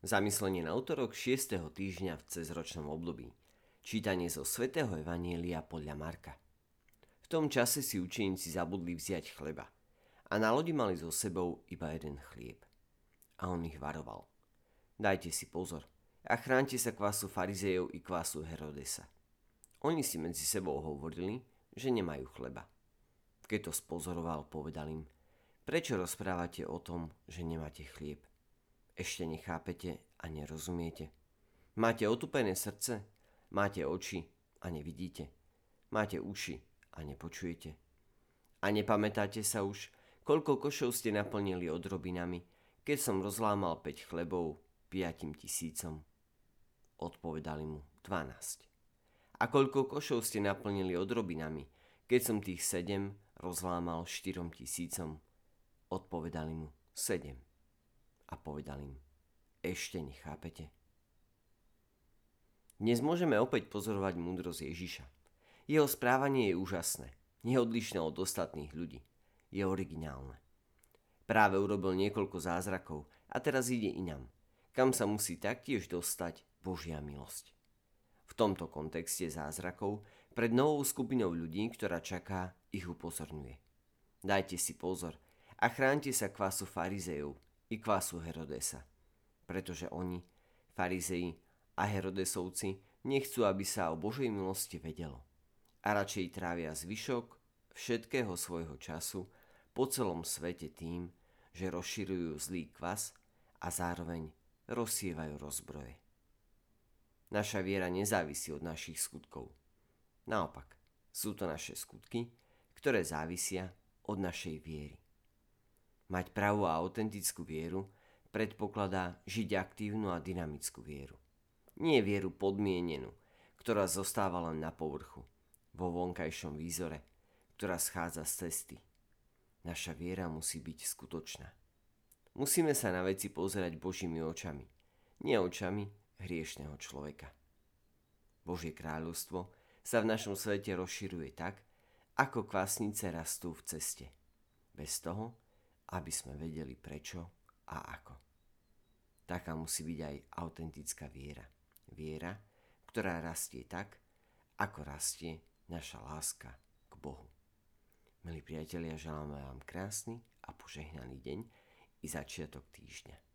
Zamyslenie na útorok 6. týždňa v cezročnom období. Čítanie zo svätého Evanielia podľa Marka. V tom čase si učeníci zabudli vziať chleba a na lodi mali so sebou iba jeden chlieb. A on ich varoval. Dajte si pozor a chránte sa kvasu farizejov i kvasu Herodesa. Oni si medzi sebou hovorili, že nemajú chleba. Keď to spozoroval, povedal im, prečo rozprávate o tom, že nemáte chlieb? Ešte nechápete a nerozumiete? Máte otupené srdce? Máte oči a nevidíte? Máte uši a nepočujete? A nepamätáte sa už, koľko košov ste naplnili odrobinami, keď som rozlámal 5 chlebov piatim tisícom? Odpovedali mu 12. A koľko košov ste naplnili odrobinami, keď som tých sedem rozlámal štyrom tisícom? Odpovedali mu 7 a povedal im, ešte nechápete? Dnes môžeme opäť pozorovať múdrosť Ježiša. Jeho správanie je úžasné, neodlišné od ostatných ľudí. Je originálne. Práve urobil niekoľko zázrakov a teraz ide inam, kam sa musí taktiež dostať Božia milosť. V tomto kontexte zázrakov pred novou skupinou ľudí, ktorá čaká, ich upozorňuje. Dajte si pozor a chránte sa kvasu farizejov, i kvasu Herodesa, pretože oni, farizei a Herodesovci, nechcú, aby sa o Božej milosti vedelo a radšej trávia zvyšok všetkého svojho času po celom svete tým, že rozširujú zlý kvas a zároveň rozsievajú rozbroje. Naša viera nezávisí od našich skutkov. Naopak, sú to naše skutky, ktoré závisia od našej viery. Mať pravú a autentickú vieru predpokladá žiť aktívnu a dynamickú vieru. Nie vieru podmienenú, ktorá zostáva len na povrchu, vo vonkajšom výzore, ktorá schádza z cesty. Naša viera musí byť skutočná. Musíme sa na veci pozerať Božími očami, nie očami hriešného človeka. Božie kráľovstvo sa v našom svete rozširuje tak, ako kvásnice rastú v ceste. Bez toho, aby sme vedeli prečo a ako. Taká musí byť aj autentická viera. Viera, ktorá rastie tak, ako rastie naša láska k Bohu. Milí priatelia, želáme vám krásny a požehnaný deň i začiatok týždňa.